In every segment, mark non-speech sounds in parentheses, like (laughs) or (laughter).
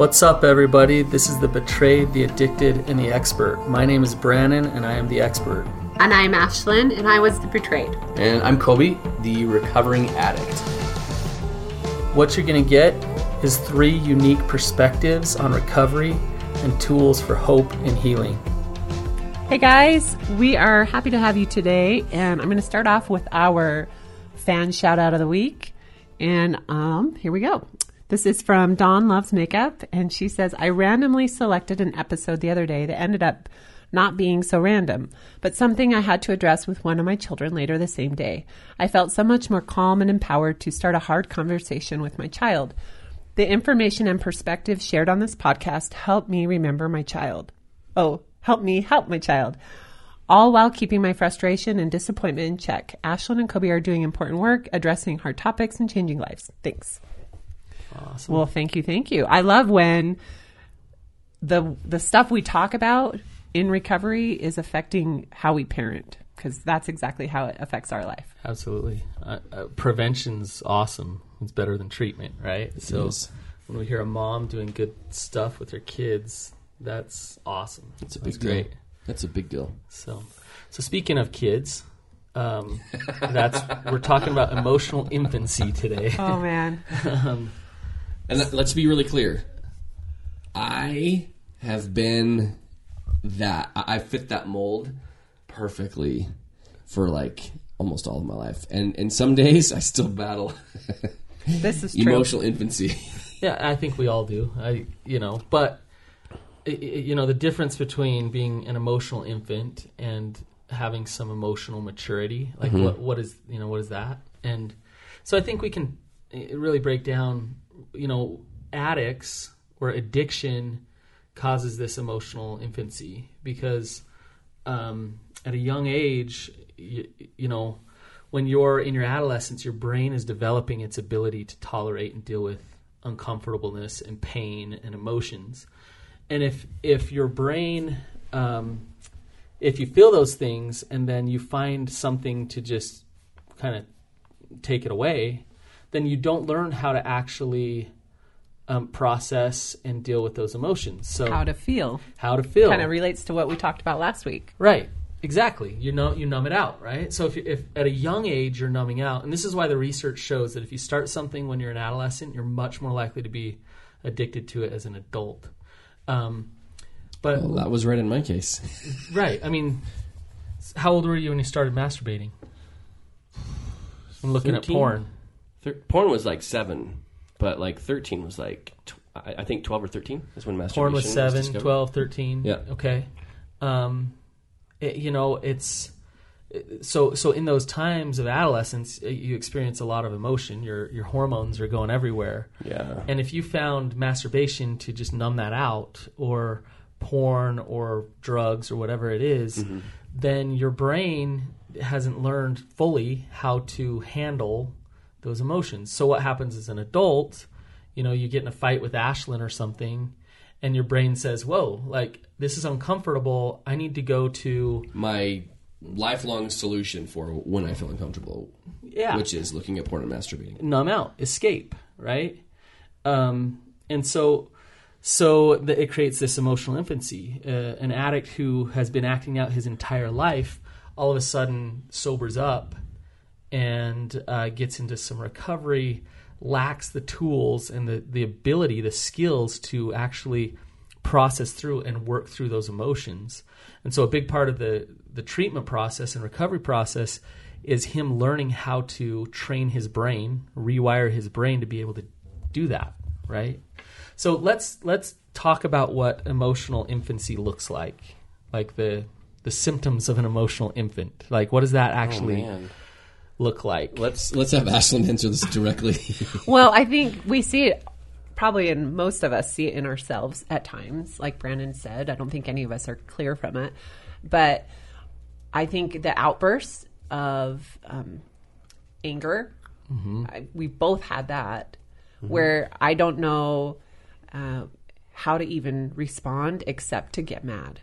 What's up, everybody? This is the betrayed, the addicted, and the expert. My name is Brannon, and I am the expert. And I'm Ashlynn, and I was the betrayed. And I'm Coby, the recovering addict. What you're going to get is three unique perspectives on recovery and tools for hope and healing. Hey guys, we are happy to have you today, and I'm going to start off with our fan shout out of the week. And um, here we go. This is from Dawn Loves Makeup, and she says, I randomly selected an episode the other day that ended up not being so random, but something I had to address with one of my children later the same day. I felt so much more calm and empowered to start a hard conversation with my child. The information and perspective shared on this podcast helped me remember my child. Oh, help me help my child. All while keeping my frustration and disappointment in check. Ashlynn and Coby are doing important work, addressing hard topics and changing lives. Thanks. Awesome. Well, thank you, thank you. I love when the the stuff we talk about in recovery is affecting how we parent because that's exactly how it affects our life. Absolutely. Uh, uh, prevention's awesome. It's better than treatment, right? so is. when we hear a mom doing good stuff with her kids, that's awesome. It's a That's big deal. great. That's a big deal. So, so speaking of kids, um, that's we're talking about emotional infancy today. (laughs) Oh man, (laughs) And let- let's be really clear. I have been that. I I fit that mold perfectly for like almost all of my life. And and some days I still battle (laughs) this is true. emotional infancy. (laughs) Yeah, I think we all do. I, you know, but i- i- you know, the difference between being an emotional infant and having some emotional maturity, like mm-hmm. what what is you know what is that? And so I think we can really break down, you know, addicts or addiction causes this emotional infancy because um, at a young age, you, you know, when you're in your adolescence, your brain is developing its ability to tolerate and deal with uncomfortableness and pain and emotions. And if if your brain, um, if you feel those things and then you find something to just kind of take it away, then you don't learn how to actually um, process and deal with those emotions. So How to feel how to feel kind of relates to what we talked about last week. Right. Exactly. You know, you numb it out, right? So if, if at a young age you're numbing out, and this is why the research shows that if you start something when you're an adolescent, you're much more likely to be addicted to it as an adult. Um, but Well, that was right in my case. right, I mean, how old were you when you started masturbating? And looking 13? at porn. Thir- porn was like seven, but like thirteen was like tw- I, I think twelve or thirteen is when masturbation Porn was 7, discovered. 12, 13. Yeah. Okay. Um, it- you know, it's so so in those times of adolescence, you experience a lot of emotion. Your your hormones are going everywhere. Yeah, And if you found masturbation to just numb that out, or porn, or drugs, or whatever it is, then your brain hasn't learned fully how to handle those emotions. So what happens as an adult, you know, you get in a fight with Ashlynn or something, and your brain says, "Whoa, like this is uncomfortable. I need to go to My lifelong solution for when I feel uncomfortable, yeah, which is looking at porn and masturbating. numb out, escape, right? Um, and so, so the, it creates this emotional infancy. Uh, an addict who has been acting out his entire life, all of a sudden sobers up and uh, gets into some recovery, lacks the tools and the, the ability, the skills to actually process through and work through those emotions. And so, a big part of the, the treatment process and recovery process is him learning how to train his brain, rewire his brain to be able to do that, right? So let's let's talk about what emotional infancy looks like, like the the symptoms of an emotional infant. Like, what does that actually man. Look like? Let's let's have Ashlynn answer this directly. (laughs) Well, I think we see it probably in most of us see it in ourselves at times. Like Brannon said, I don't think any of us are clear from it, but I think the outbursts of um, anger, I, we've both had that, where I don't know uh, how to even respond except to get mad.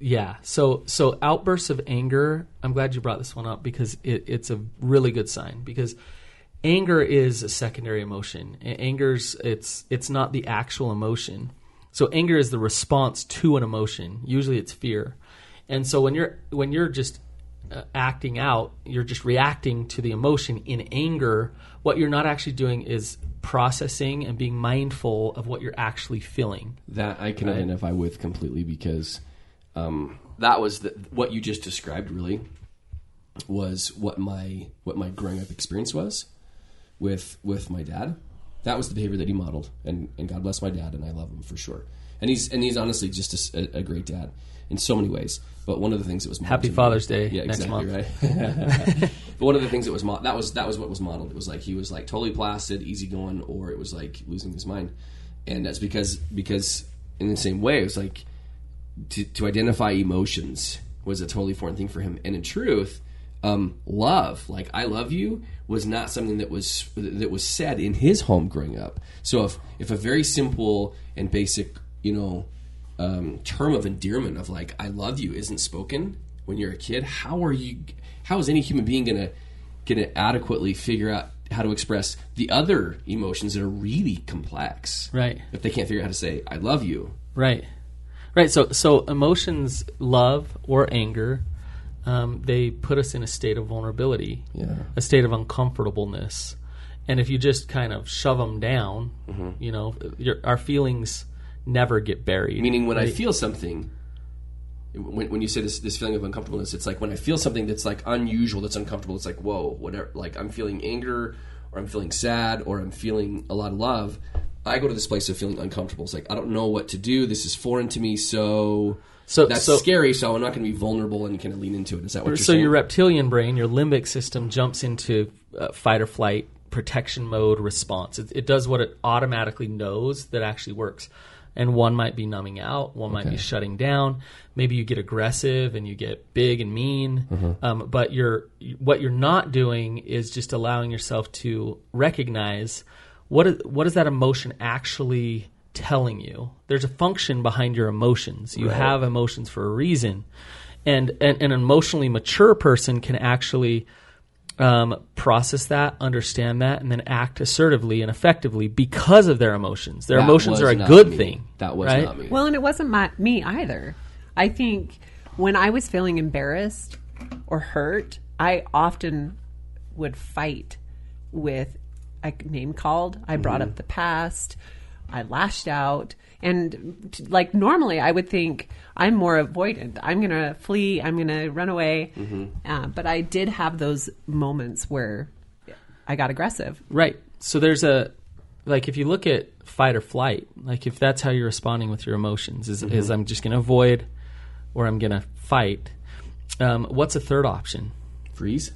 Yeah. So so outbursts of anger. I'm glad you brought this one up because it, it's a really good sign because anger is a secondary emotion. Anger's it's it's not the actual emotion. So anger is the response to an emotion. Usually it's fear. And so when you're when you're just uh, acting out, you're just reacting to the emotion in anger. What you're not actually doing is processing and being mindful of what you're actually feeling. That I can identify with completely because um, that was the, what you just described. Really, was what my what my growing up experience was with with my dad. That was the behavior that he modeled, and, and God bless my dad, and I love him for sure. And he's and he's honestly just a, a great dad in so many ways. But one of the things that was modeled Happy Father's Day yeah, next exactly month. right. (laughs) but one of the things that was mo- that was that was what was modeled. It was like he was like totally placid, easygoing, or it was like losing his mind, and that's because because in the same way it was like to, to identify emotions was a totally foreign thing for him. And in truth, um, love, like I love you, was not something that was that was said in his home growing up. So if if a very simple and basic, you know, um, term of endearment of like I love you isn't spoken when you're a kid, how are you? How is any human being gonna gonna adequately figure out how to express the other emotions that are really complex? Right. If they can't figure out how to say I love you, Right. Right. So so emotions, love or anger, um, they put us in a state of vulnerability, Yeah. a state of uncomfortableness, and if you just kind of shove them down, you know, your, our feelings never get buried. Meaning, when I feel something, when, when you say this, this feeling of uncomfortableness, it's like when I feel something that's like unusual, that's uncomfortable. It's like whoa, whatever. Like I'm feeling anger, or I'm feeling sad, or I'm feeling a lot of love. I go to this place of feeling uncomfortable. It's like I don't know what to do. This is foreign to me, so So- that's so- scary. So I'm not going to be vulnerable and kind of lean into it. Is that what you're so saying? your reptilian brain, your limbic system, jumps into uh, fight or flight protection mode response. It, it does what it automatically knows that actually works. And one might be numbing out, one might be shutting down. Maybe you get aggressive and you get big and mean. Mm-hmm. Um, but you're what you're not doing is just allowing yourself to recognize what is what is that emotion actually telling you. There's a function behind your emotions. You have emotions for a reason, and, and an emotionally mature person can actually um, process that, understand that, and then act assertively and effectively because of their emotions. Their That emotions are a good me. thing. That was right? not me. Well, and it wasn't my, me either. I think when I was feeling embarrassed or hurt, I often would fight with I name called. I brought Mm-hmm. up the past. I lashed out. And t- like normally, I would think I'm more avoidant. I'm going to flee. I'm going to run away. Mm-hmm. Uh, but I did have those moments where I got aggressive. Right. So there's a like if you look at fight or flight, like if that's how you're responding with your emotions, is, is I'm just going to avoid or I'm going to fight. Um, what's a third option? freeze.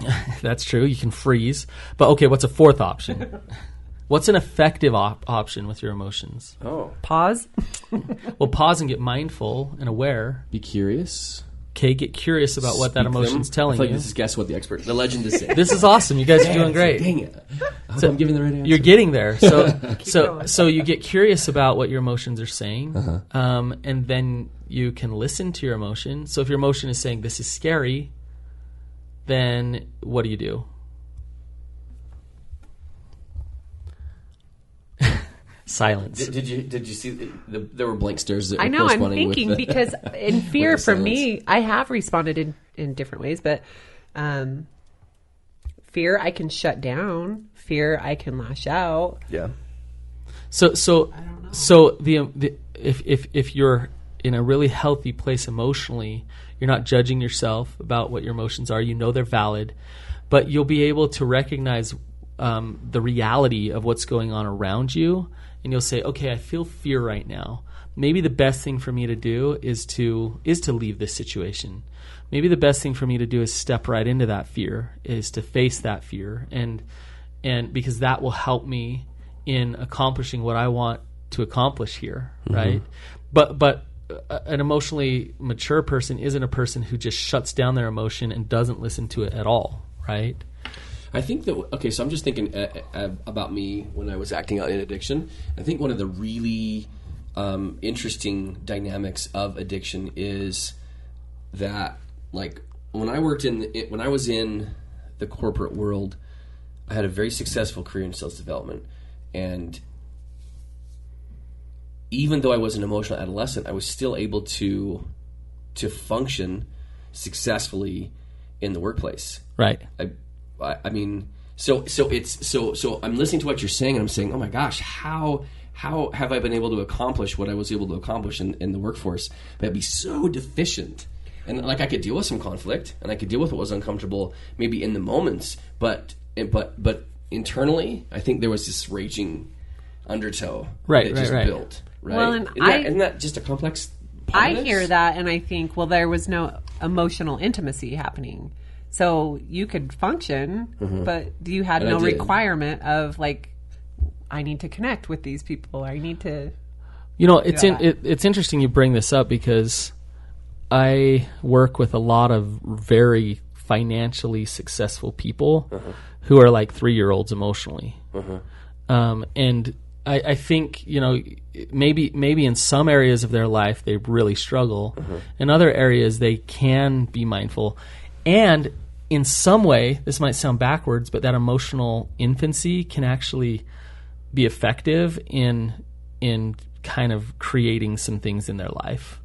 (laughs) That's true. You can freeze. But okay, what's a fourth option? (laughs) what's an effective op- option with your emotions? Oh, Pause. (laughs) Well, pause and get mindful and aware. be curious. Okay, get curious about what that Speak them. emotion's I telling feel like you. This is guess what the expert, the legend is saying. This is awesome. You guys are doing great. Dang it! I hope I'm giving the right answer. You're getting there. So, so, so you get curious about what your emotions are saying, Uh-huh. um, and then you can listen to your emotion. So, if your emotion is saying this is scary, then what do you do? (laughs) Silence. Did, did you did you see the, the, there were blank stares? That I know. I'm thinking the- because (laughs) in fear, the for me, I have responded in, in different ways, but um, fear I can shut down. Fear I can lash out. yeah. So, so, so the, um, the if if if you're in a really healthy place emotionally, you're not judging yourself about what your emotions are. You know they're valid, but you'll be able to recognize um, the reality of what's going on around you, and you'll say, "Okay, I feel fear right now. Maybe the best thing for me to do is to is to leave this situation. Maybe the best thing for me to do is step right into that fear, is to face that fear, and and because that will help me in accomplishing what I want to accomplish here, right? But but uh, an emotionally mature person isn't a person who just shuts down their emotion and doesn't listen to it at all, right? I think that okay. So I'm just thinking uh, uh, about me when I was acting out in addiction. I think one of the really um, interesting dynamics of addiction is that, like, when I worked in it, when I was in the corporate world, I had a very successful career in sales development, and even though I was an emotional adolescent, I was still able to to function successfully in the workplace. Right. I, I, I mean, so so it's so so I'm listening to what you're saying, and I'm saying, oh my gosh, how how have I been able to accomplish what I was able to accomplish in, in the workforce, but be so deficient? And like I could deal with some conflict, and I could deal with what was uncomfortable, maybe in the moments, but but but internally, I think there was this raging undertow Right, that right, just right. built. Right? Well, and isn't, I- that, isn't that just a complex? Part I of this? hear that and I think, well, there was no emotional intimacy happening. So you could function, but you had Mm-hmm. But I no requirement of like, I need to connect with these people. I need to. You know, it's in, it, it's interesting you bring this up because I work with a lot of very financially successful people who are like three year olds emotionally, um, and I, I think you know maybe maybe in some areas of their life they really struggle, mm-hmm. in other areas they can be mindful, and in some way this might sound backwards, but that emotional infancy can actually be effective in in kind of creating some things in their life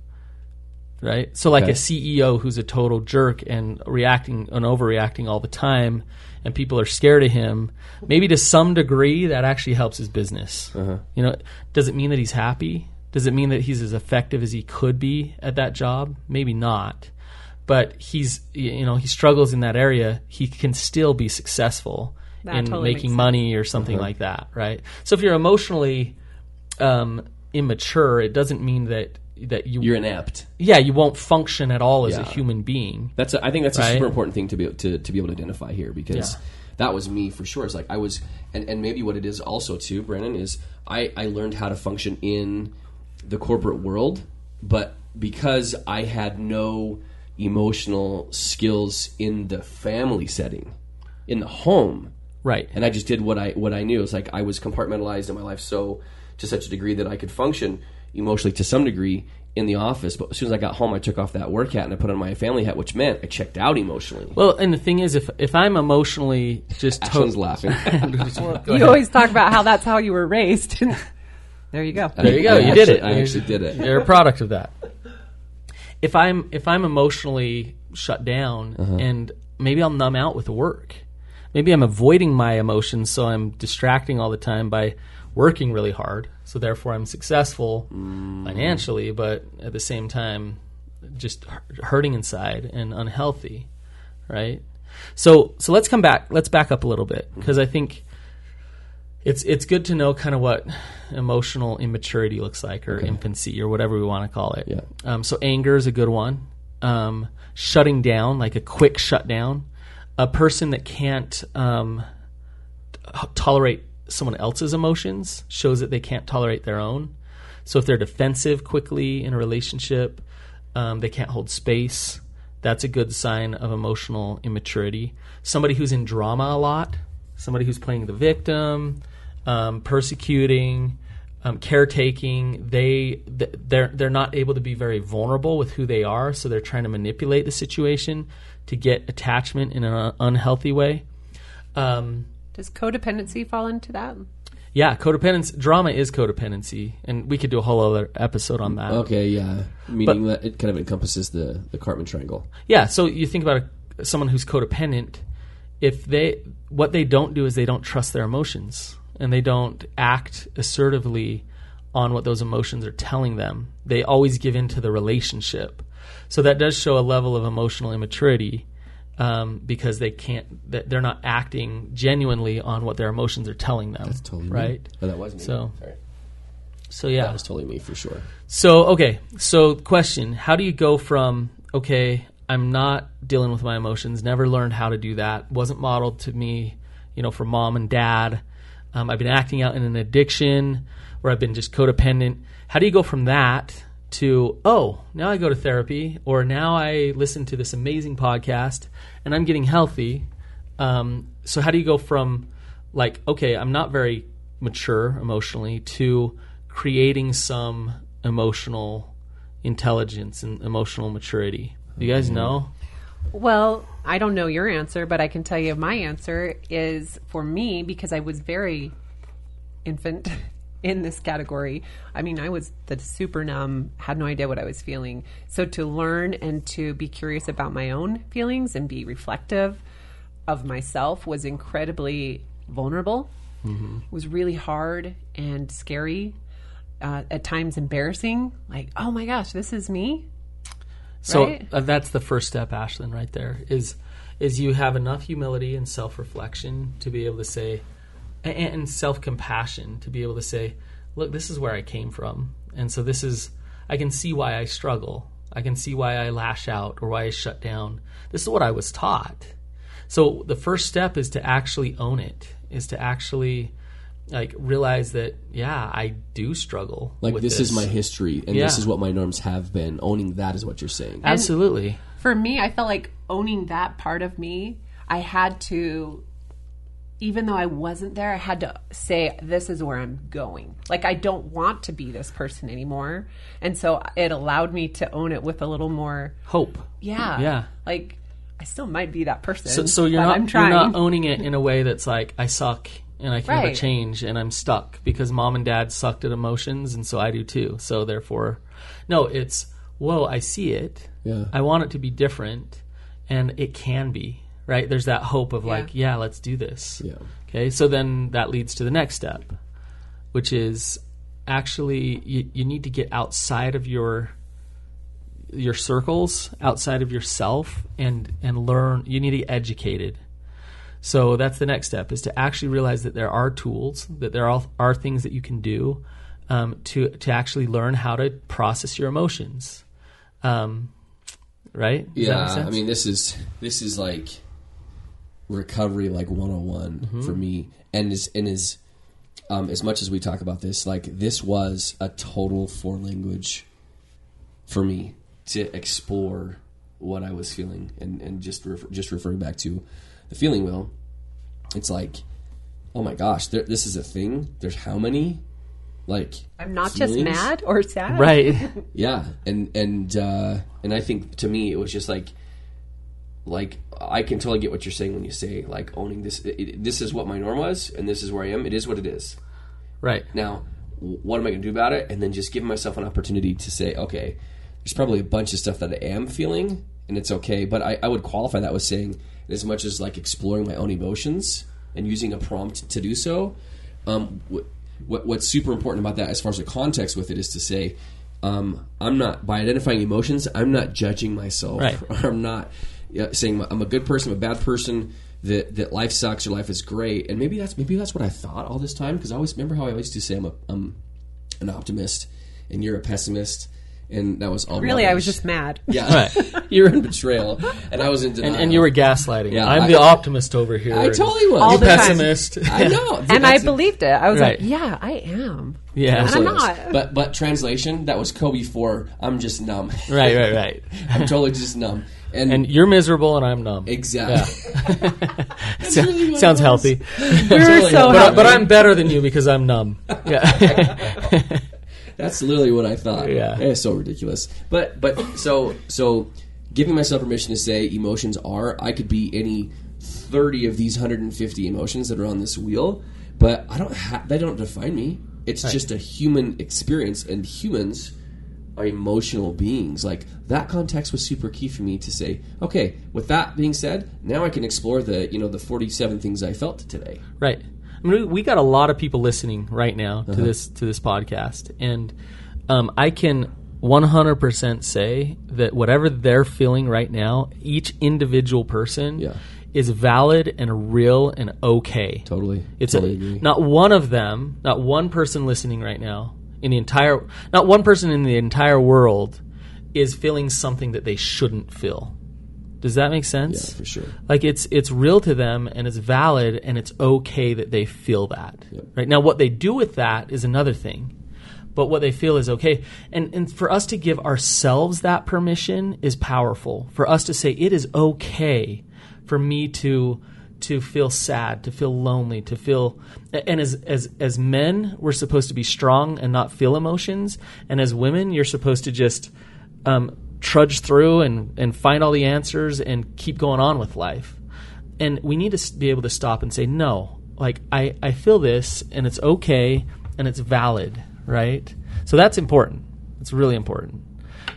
right? So like Okay. a ceo who's a total jerk and reacting and overreacting all the time and people are scared of him maybe to some degree that actually helps his business. You know does it mean that he's happy? Does it mean that he's as effective as he could be at that job? Maybe not. But he's you know he struggles in that area. He can still be successful That in totally making money or something like that right? So if you're emotionally um, immature it doesn't mean that that you You're inept. yeah you won't function at all as a human being That's a, I think that's a super important thing to be to, to be able to identify here because Yeah. that was me for sure. It's like I was, and, and maybe what it is also too, Brannon is I I learned how to function in the corporate world, but because I had no emotional skills in the family setting, in the home, right and I just did what I what I knew. It's like I was compartmentalized in my life so to such a degree that I could function emotionally to some degree in the office. But as soon as I got home, I took off that work hat and I put on my family hat, which meant I checked out emotionally. well and the thing is if if i'm emotionally just Ashlynn's to- laughing. (laughs) (laughs) you always talk about how that's how you were raised. (laughs) there you go. There you go. You did it. I actually did it. You're a product of that. If I'm if I'm emotionally shut down Uh-huh. and maybe I'll numb out with work. Maybe I'm avoiding my emotions so I'm distracting all the time by working really hard. So therefore I'm successful Mm. financially, but at the same time just hurting inside and unhealthy, right? So so let's come back. Let's back up a little bit because I think it's it's good to know kind of what emotional immaturity looks like or infancy or whatever we want to call it. Yeah. Um, so anger is a good one. Um, shutting down, like a quick shutdown. A person that can't um, tolerate someone else's emotions shows that they can't tolerate their own. So if they're defensive quickly in a relationship, um, they can't hold space. That's a good sign of emotional immaturity. Somebody who's in drama a lot, somebody who's playing the victim, um, persecuting, um, caretaking. They th- they're they're not able to be very vulnerable with who they are, so they're trying to manipulate the situation to get attachment in an unhealthy way. Um, Does codependency fall into that? yeah, codependence drama is codependency, and we could do a whole other episode on that. Okay, yeah. Meaning that it kind of encompasses the the Karpman triangle. Yeah, so you think about a, someone who's codependent. If they what they don't do is they don't trust their emotions and they don't act assertively on what those emotions are telling them. They always give in to the relationship. So that does show a level of emotional immaturity um, because they can't. that They're not acting genuinely on what their emotions are telling them. That's totally me. right. Oh, that was me. So- Sorry. So yeah, That was totally me for sure. so okay, so question: How do you go from okay, I'm not dealing with my emotions, never learned how to do that, wasn't modeled to me, you know, from mom and dad. Um, I've been acting out in an addiction, where I've been just codependent. How do you go from that to oh, now I go to therapy, or now I listen to this amazing podcast, and I'm getting healthy? Um, so how do you go from like okay, I'm not very mature emotionally to creating some emotional intelligence and emotional maturity. You guys know? Well, I don't know your answer, but I can tell you my answer is for me because I was very infant in this category. I mean, I was the super numb, had no idea what I was feeling. So to learn and to be curious about my own feelings and be reflective of myself was incredibly vulnerable. It was really hard and scary. Uh, at times embarrassing, like, oh my gosh, this is me. So Right? uh, that's the first step, Ashlynn, right there. Is is you have enough humility and self reflection to be able to say, and, and self compassion to be able to say, look, this is where I came from, and so this is I can see why I struggle. I can see why I lash out or why I shut down. This is what I was taught. So the first step is to actually own it. Is to actually like realize that yeah, I do struggle. Like with this, is my history, and Yeah. this is what my norms have been. Owning that is what you're saying. absolutely. for me, I felt like owning that part of me, I had to, even though I wasn't there, I had to say, this is where I'm going. Like, I don't want to be this person anymore. And so it allowed me to own it with a little more, Hope. yeah. Yeah. Like, I still might be that person. So, so you're not I'm you're not owning it in a way that's like I suck and I can never change and I'm stuck because mom and dad sucked at emotions and so I do too. So therefore, no, it's whoa, I see it. Yeah. I want it to be different, and it can be right. There's that hope of like, yeah, let's do this. Yeah. Okay, so then that leads to the next step, which is actually you, you need to get outside of your your circles, outside of yourself, and and learn. You need to get educated. So that's the next step: is to actually realize that there are tools, that there are, are things that you can do um, to to actually learn how to process your emotions. Um, right? Does that Yeah, make I mean this is this is like recovery like 101 Mm-hmm. for me and is and is um, as much as we talk about this like this was a total foreign language for me to explore what I was feeling and and just refer, just referring back to the feeling wheel it's like oh my gosh there, this is a thing there's how many like I'm not just mad or sad. right. (laughs) yeah and and uh and i think to me it was just like like i can totally get what you're saying when you say like owning this it, it- this is what my norm was and this is where i am it is what it is right. now what am i going to do about it and then just give myself an opportunity to say okay there's probably a bunch of stuff that i am feeling and it's okay but i, I would qualify that with saying as much as like exploring my own emotions and using a prompt to do so um, wh- what, what's super important about that as far as the context with it is to say um, i'm not by identifying emotions i'm not judging myself Right. or (laughs) i'm not saying i'm a good person i'm a bad person that, that life sucks or life is great and maybe that's maybe that's what i thought all this time because i always remember how i always used to say i'm a, I'm an optimist and you're a pessimist and that was all Really, I was just mad. (laughs) yeah (laughs) you're in betrayal and i was in denial And, and you were gaslighting. Yeah, I'm I- the optimist over here. i and totally was All You the time. pessimist. i know (laughs) And I believed it. I was Right. like, yeah, I am. Yeah. And I'm not. but but translation that was Coby for i'm just numb right, right, right. i'm totally just numb and, And you're miserable and I'm numb. exactly (laughs) (laughs) So- really sounds healthy. (laughs) We're Totally so not. But, I, happy. but I'm better than you because I'm numb. Yeah. That's literally what I thought. Yeah. it's so ridiculous. But but so so giving myself permission to say emotions are I could be any thirty of these hundred and fifty emotions that are on this wheel, but I don't have they don't define me. It's just a human experience, and humans are emotional beings. Like that context was super key for me to say, okay, with that being said, now I can explore the you know the forty seven things I felt today. Right. I mean, we- got a lot of people listening right now Uh-huh. to this to this podcast, and um, I can 100% say that whatever they're feeling right now, each individual person Yeah. is valid and real and okay. Totally, It's totally a, agree. not one of them, not one person listening right now in the entire, not one person in the entire world is feeling something that they shouldn't feel. Does that make sense? Yeah, for sure. Like it's it's real to them and it's valid and it's okay that they feel that. Right now, what they do with that is another thing. But what they feel is okay, and and for us to give ourselves that permission is powerful. For us to say it is okay for me to to feel sad, to feel lonely, to feel and as as as men, we're supposed to be strong and not feel emotions, and as women, you're supposed to just um, trudge through and and find all the answers and keep going on with life. And we need to be able to stop and say no. Like I I feel this and it's okay and it's valid, right? So that's important. It's really important.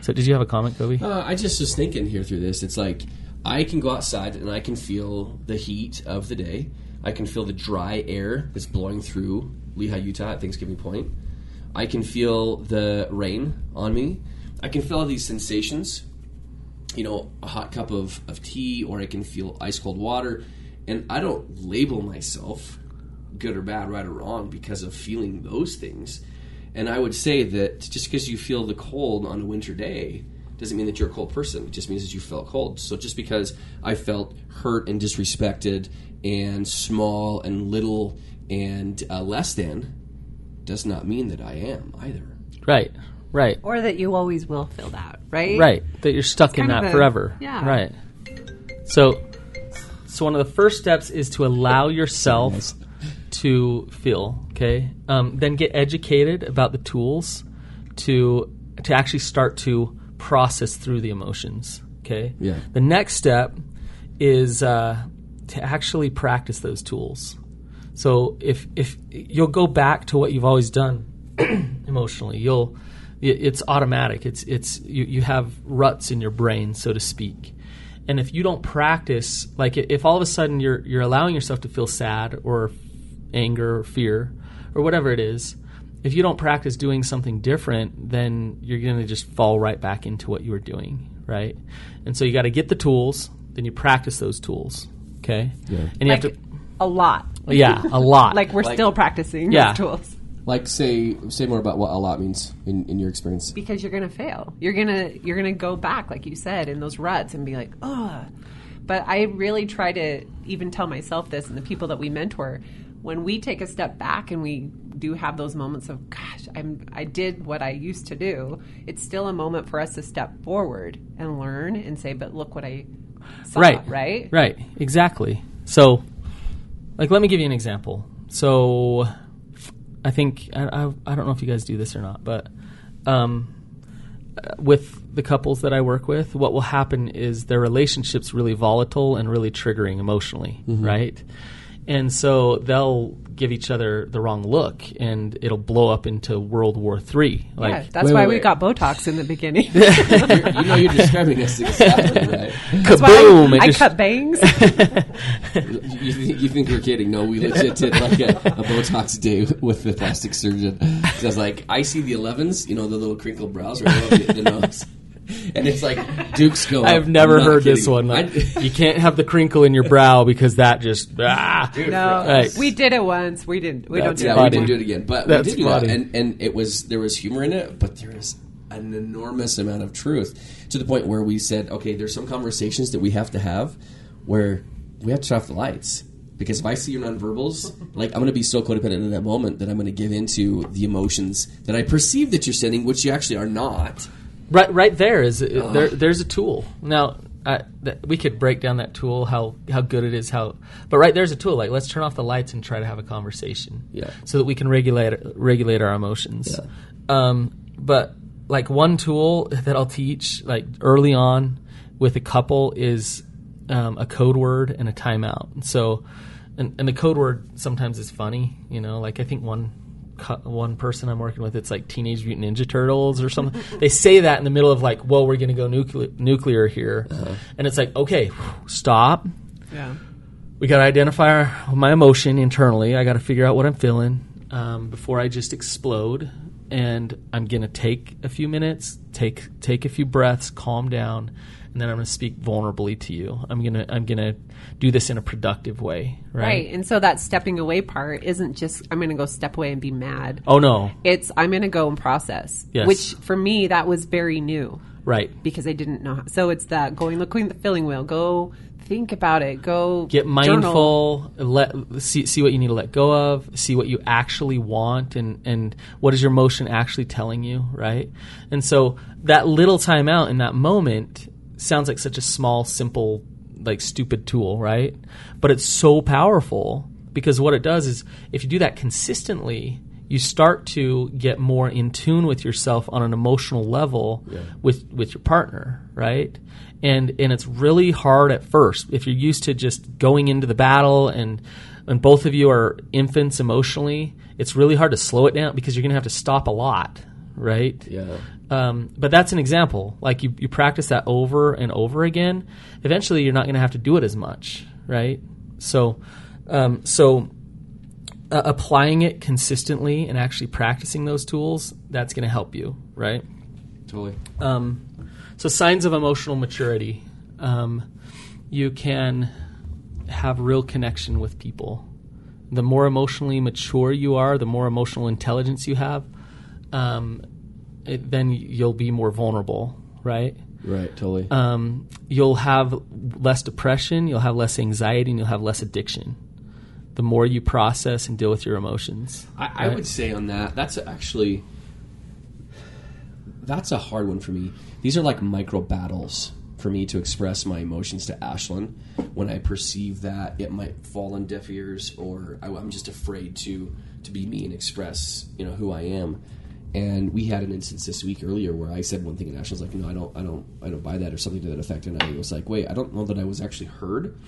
So did you have a comment, Coby? Uh, I just was thinking here through this. It's like I can go outside and I can feel the heat of the day. I can feel the dry air that's blowing through Lehi, Utah at Thanksgiving Point. I can feel the rain on me. I can feel all these sensations. You know, a hot cup of, of tea, or I can feel ice cold water. And I don't label myself good or bad, right or wrong, because of feeling those things. And I would say that just because you feel the cold on a winter day doesn't mean that you're a cold person. It just means that you felt cold. So just because I felt hurt and disrespected and small and little and uh, less than does not mean that I am either. Right. Right. Or that you always will feel that, right? Right. That you're stuck in that a- forever. yeah. Right. So so one of the first steps is to allow yourself to feel, okay? Um, then get educated about the tools to to actually start to process through the emotions, okay? Yeah. The next step is uh, to actually practice those tools. So if if you'll go back to what you've always done (clears throat) emotionally, you'll it's automatic. It's it's you, you have ruts in your brain, so to speak. And if you don't practice, like if all of a sudden you're you're allowing yourself to feel sad or anger or fear or whatever it is, if you don't practice doing something different, then you're going to just fall right back into what you were doing, right? And so you got to get the tools, then you practice those tools, okay? Yeah. And you Like have to a lot. yeah, a (laughs) lot. Like we're Like- still practicing Yeah. those tools. Like say say more about what a lot means in, in your experience. because you're gonna fail. You're gonna you're gonna go back, like you said, in those ruts and be like, oh. But I really try to even tell myself this and the people that we mentor, when we take a step back and we do have those moments of, gosh, I'm I did what I used to do. It's still a moment for us to step forward and learn and say, but look what I saw, right. right? right. Exactly. So like let me give you an example. So i think i, I, I don't know if you guys do this or not but um, with the couples that i work with what will happen is their relationships really volatile and really triggering emotionally right and so they'll give each other the wrong look and it'll blow up into world war three like yeah, that's Wait, why wait, we wait. got Botox in the beginning. (laughs) You're- know you're describing us exactly (laughs) right. Kaboom I, I just- cut bangs. You think, you think we're kidding? No, we legit did like a, a Botox day with the plastic surgeon. So I was like, I see the 11s, you know, the little crinkled brows right above the, the nose. (laughs) And it's like Duke's go. up. I've never I'm not heard this one. Like, you can't have the crinkle in your (laughs) brow because that just ah. no, Right. we did it once. We didn't. We That's don't do yeah, it we didn't do it again, but That's we did do funny. that, and and it was there was humor in it, but there is an enormous amount of truth to the point where we said, okay, there's some conversations that we have to have where we have to turn off the lights because if I see your nonverbals, like I'm going to be so codependent in that moment that I'm going to give into the emotions that I perceive that you're sending, which you actually are not. Right, right there is there. There's a tool. Now I, that, we could break down that tool, how how good it is, how. But right there's a tool. Like let's turn off the lights and try to have a conversation. Yeah. So that we can regulate regulate our emotions. Um, but like one tool that I'll teach, like early on with a couple, is um, a code word and a timeout. So, and, and the code word sometimes is funny. You know, like I think one one person I'm working with, it's like Teenage Mutant Ninja Turtles or something. (laughs) they say that in the middle of like, well, we're going to go nuclear nuclear here, and it's like, okay, stop. Yeah. We got to identify our, my emotion internally. I got to figure out what I'm feeling um, before I just explode. And I'm gonna take a few minutes, take take a few breaths, calm down, and then I'm gonna speak vulnerably to you. I'm gonna I'm gonna do this in a productive way, right? Right. And so that stepping away part isn't just I'm going to go step away and be mad. Oh no, It's I'm going to go and process. Yes. Which for me that was very new right? because I didn't know. How. So it's that going look at the feeling wheel. Go think about it. Go Get journal. mindful. Let see see what you need to let go of. See what you actually want, and and what is your emotion actually telling you, right? And so that little time out in that moment sounds like such a small, simple, like stupid tool, right? But it's so powerful because what it does is if you do that consistently, you start to get more in tune with yourself on an emotional level with with your partner, right? and and it's really hard at first if you're used to just going into the battle and and both of you are infants emotionally. It's really hard to slow it down because you're going to have to stop a lot, right? Yeah. Um, but that's an example. Like you, you practice that over and over again. Eventually, you're not going to have to do it as much, right? So, um, so uh, applying it consistently and actually practicing those tools, that's going to help you, right? Totally. Um, so signs of emotional maturity. Um, you can have real connection with people. The more emotionally mature you are, the more emotional intelligence you have, um, it, then you'll be more vulnerable, right? Right. Totally. Um, you'll have less depression, you'll have less anxiety, and you'll have less addiction. The more you process and deal with your emotions. I, I would say on that, that's actually that's a hard one for me. These are like micro battles for me to express my emotions to Ashlynn when I perceive that it might fall on deaf ears or I, I'm just afraid to to be me and express you know who I am. And we had an instance this week earlier where I said one thing and Ashlynn was like, "No, I don't, I don't, I don't buy that," or something to that effect. And I was like, "Wait, I don't know that I was actually heard."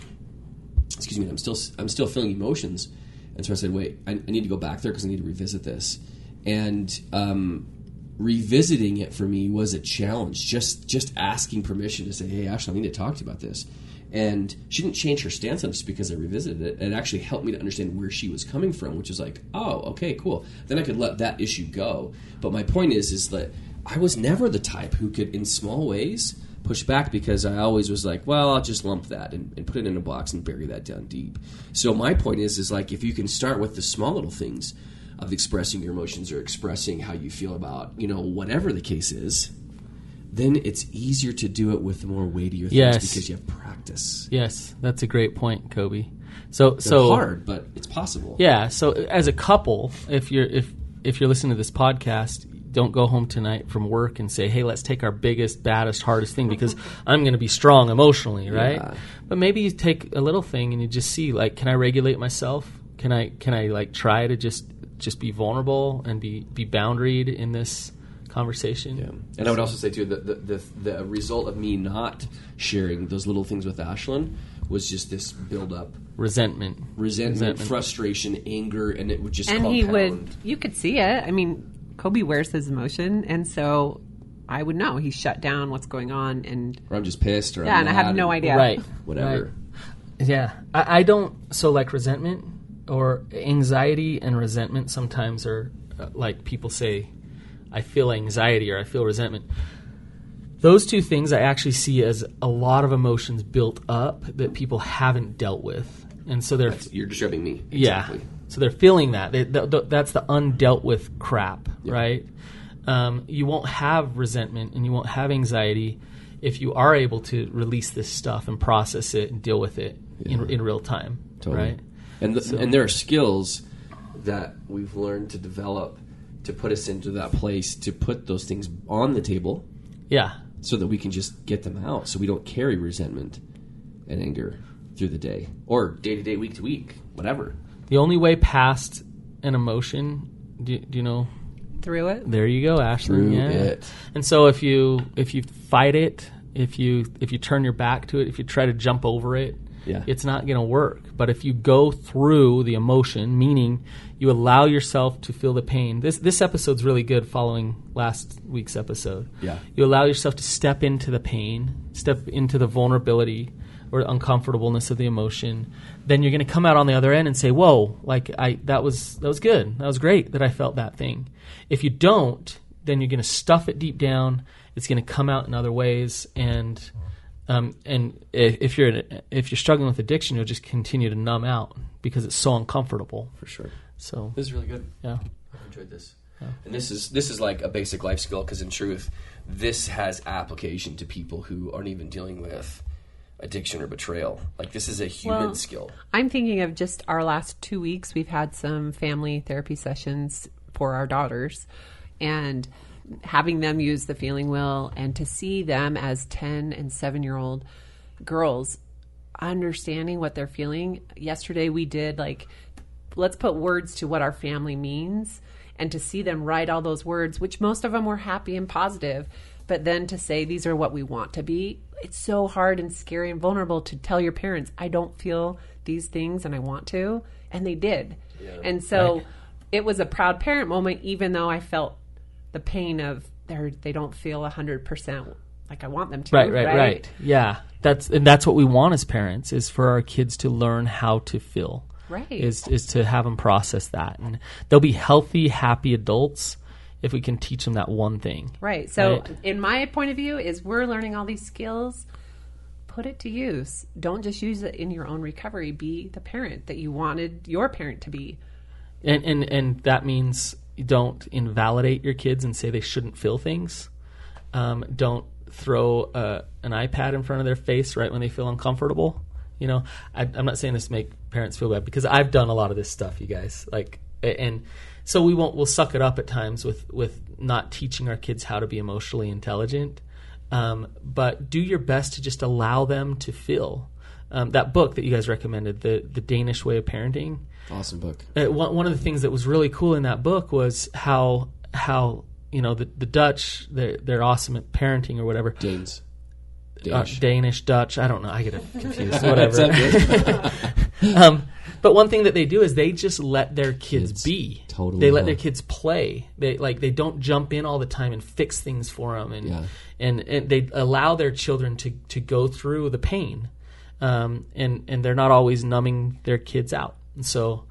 Excuse me. I'm still, I'm still feeling emotions. And so I said, "Wait, I, I need to go back there because I need to revisit this." And um, revisiting it for me was a challenge. Just just asking permission to say, "Hey, Ashley, I need to talk to you about this." And she didn't change her stance on it just because I revisited it. It actually helped me to understand where she was coming from, which is like, "Oh, okay, cool." Then I could let that issue go. But my point is, is that I was never the type who could, in small ways, push back because I always was like, well, I'll just lump that and, and, put it in a box and bury that down deep. So my point is, is like if you can start with the small little things of expressing your emotions or expressing how you feel about, you know, whatever the case is, then it's easier to do it with more weightier things Yes. because you have practice. Yes, that's a great point, Coby. So They're so hard, but it's possible. Yeah. So as a couple, if you're if if you're listening to this podcast, don't go home tonight from work and say, "Hey, let's take our biggest, baddest, hardest thing because (laughs) I'm going to be strong emotionally, right?" Yeah. But maybe you take a little thing and you just see, like, can I regulate myself? Can I can I like try to just just be vulnerable and be be boundaried in this conversation? Yeah. And I would also say too that the, the the result of me not sharing those little things with Ashlynn was just this build up Resentment. resentment, Resentment. frustration, anger, and it would just and he would you could see it i mean Coby wears his emotion and so i would know he shut down what's going on and or I'm just pissed, or yeah I'm and i have no idea Right. whatever. Right. Yeah, I, I don't. So like resentment or anxiety and resentment sometimes are uh, like people say, I feel anxiety or I feel resentment. Those two things I actually see as a lot of emotions built up that people haven't dealt with, and so they're You're describing me. yeah. So they're feeling that. They, th- th- that's the undealt with crap, right? Um, you won't have resentment and you won't have anxiety if you are able to release this stuff and process it and deal with it in, in real time, Totally. right? And the, and there are skills that we've learned to develop to put us into that place to put those things on the table Yeah. so that we can just get them out so we don't carry resentment and anger through the day or day to day, week to week, whatever. The only way past an emotion, do, do you know? through it There you go, Ashley. Through yeah. it. And so if you if you fight it, if you if you turn your back to it, if you try to jump over it, Yeah. it's not going to work. But if you go through the emotion, meaning you allow yourself to feel the pain. This this episode's really good following last week's episode. Yeah. You allow yourself to step into the pain, step into the vulnerability or uncomfortableness of the emotion. Then you're going to come out on the other end and say, "Whoa, like I that was that was good. That was great that I felt that thing." If you don't, then you're going to stuff it deep down. It's going to come out in other ways and um, and if, if you're if you're struggling with addiction, you'll just continue to numb out because it's so uncomfortable. For sure. So This is really good. yeah, I've enjoyed this. And this is this is like a basic life skill because in truth, this has application to people who aren't even dealing with addiction or betrayal. Like this is a human Well, skill. I'm thinking of just our last two weeks. We've had some family therapy sessions for our daughters and having them use the feeling wheel and to see them as 10 and 7 year old girls understanding what they're feeling. Yesterday we did like, let's put words to what our family means and to see them write all those words, which most of them were happy and positive. but then to say these are what we want to be, it's so hard and scary and vulnerable to tell your parents, I don't feel these things and I want to. And they did. And so Right. it was a proud parent moment, even though I felt the pain of they're, they don't feel 100% like I want them to. Right, right, right, Yeah, that's and that's what we want as parents is for our kids to learn how to feel. Right. Is is to have them process that, and they'll be healthy, happy adults if we can teach them that one thing. Right. So, Right. in my point of view, is we're learning all these skills. Put it to use. Don't just use it in your own recovery. Be the parent that you wanted your parent to be. And and and that means don't invalidate your kids and say they shouldn't feel things. Um, don't throw uh, an iPad in front of their face right when they feel uncomfortable. You know, I, I'm not saying this to make parents feel bad because I've done a lot of this stuff, you guys. Like, and so we won't we'll suck it up at times with with not teaching our kids how to be emotionally intelligent. Um, but do your best to just allow them to feel. Um, that book that you guys recommended, the the Danish Way of Parenting Awesome book. uh, one, one of the things that was really cool in that book was how how you know the the Dutch they're they're awesome at parenting or whatever Danes. uh, Danish. Danish Dutch I don't know I get it confused (laughs) whatever (laughs) (laughs) um, but one thing that they do is they just let their kids, Kids. be Totally, they let yeah. their kids play they like they don't jump in all the time and fix things for them and Yeah. and, and they allow their children to to go through the pain um, and and they're not always numbing their kids out and so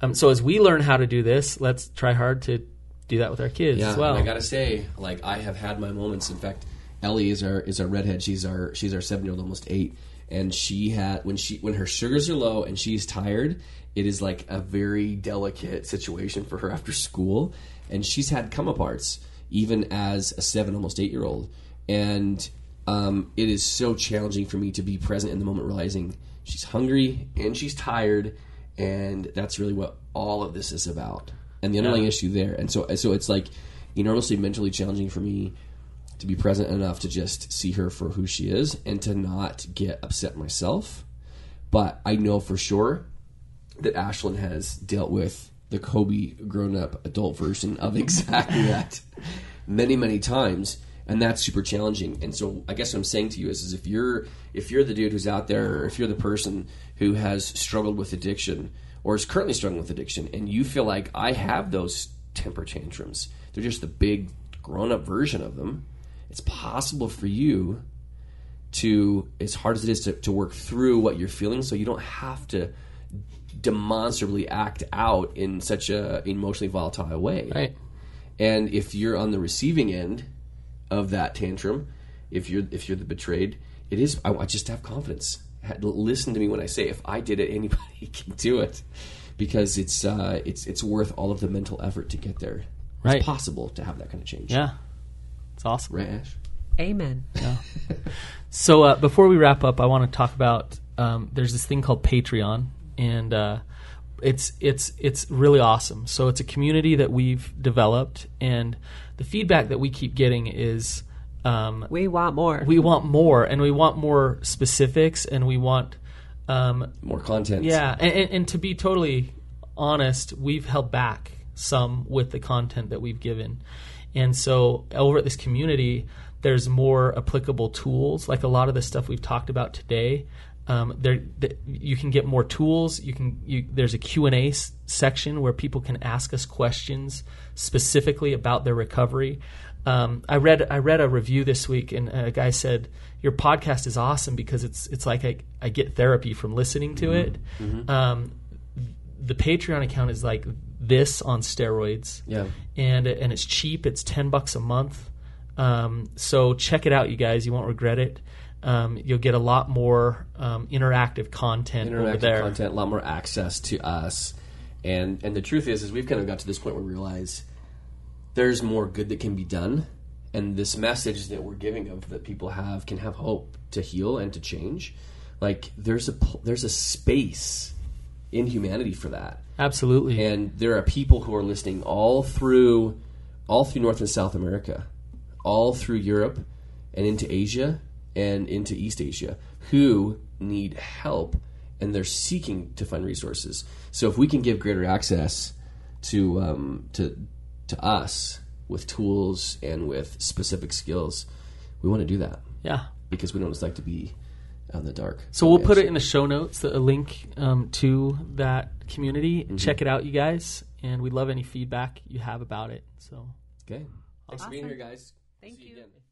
um, so as we learn how to do this let's try hard to do that with our kids Yeah, as well I gotta say, like I have had my moments. In fact, Ellie is our is our redhead. She's our she's our seven year old, almost eight, and she had when she when her sugars are low and she's tired, it is like a very delicate situation for her after school, and she's had come aparts even as a seven, almost eight year old, and um, it is so challenging for me to be present in the moment, realizing she's hungry and she's tired, and that's really what all of this is about, and the underlying issue there. And so, so it's like enormously mentally challenging for me to be present enough to just see her for who she is and to not get upset myself. But I know for sure that Ashlynn has dealt with the Coby grown up adult version of (laughs) exactly that many, many times. And that's super challenging. And so I guess what I'm saying to you is, is if you're if you're the dude who's out there or if you're the person who has struggled with addiction or is currently struggling with addiction and you feel like I have those temper tantrums, they're just the big grown up version of them, it's possible for you to as hard as it is to, to work through what you're feeling so you don't have to demonstrably act out in such a emotionally volatile way. Right. And if you're on the receiving end of that tantrum if you're if you're the betrayed it is i, I just have confidence. Listen to me when i say if i did it anybody (laughs) can do it. Because it's uh it's it's worth all of the mental effort to get there. Right. it's possible to have that kind of change. Yeah it's awesome right ash Amen. So uh, before we wrap up, I want to talk about um, there's this thing called Patreon, and uh, it's it's it's really awesome. So it's a community that we've developed, and the feedback that we keep getting is um, We want more. we want more, and we want more specifics, and we want um, more content yeah, and, and, and to be totally honest, we've held back some with the content that we've given. And so over at this community, there's more applicable tools, like a lot of the stuff we've talked about today. Um, there, th- you can get more tools. You can. You, there's a Q and A s- section where people can ask us questions specifically about their recovery. Um, I read I read a review this week, and a guy said your podcast is awesome because it's it's like I, I get therapy from listening to it. Um, the Patreon account is like this on steroids. Yeah. and and it's cheap. It's ten bucks a month. Um, so check it out, you guys. You won't regret it. Um, you'll get a lot more um, interactive content over interactive there. content, a lot more access to us. And and the truth is, is we've kind of got to this point where we realize there's more good that can be done, and this message that we're giving of that people have can have hope to heal and to change. Like there's a there's a space in humanity for that, Absolutely. and there are people who are listening all through all through North and South America, all through Europe, and into Asia and into East Asia who need help and they're seeking to find resources. So if we can give greater access to um, to to us with tools and with specific skills, we want to do that Yeah. because we know what it's like to be out in the dark. So we'll put it in the show notes, a link um, to that community. Check it out, you guys, and we love any feedback you have about it. So Okay. Thanks for being here, guys. Thank See you. again. see ya.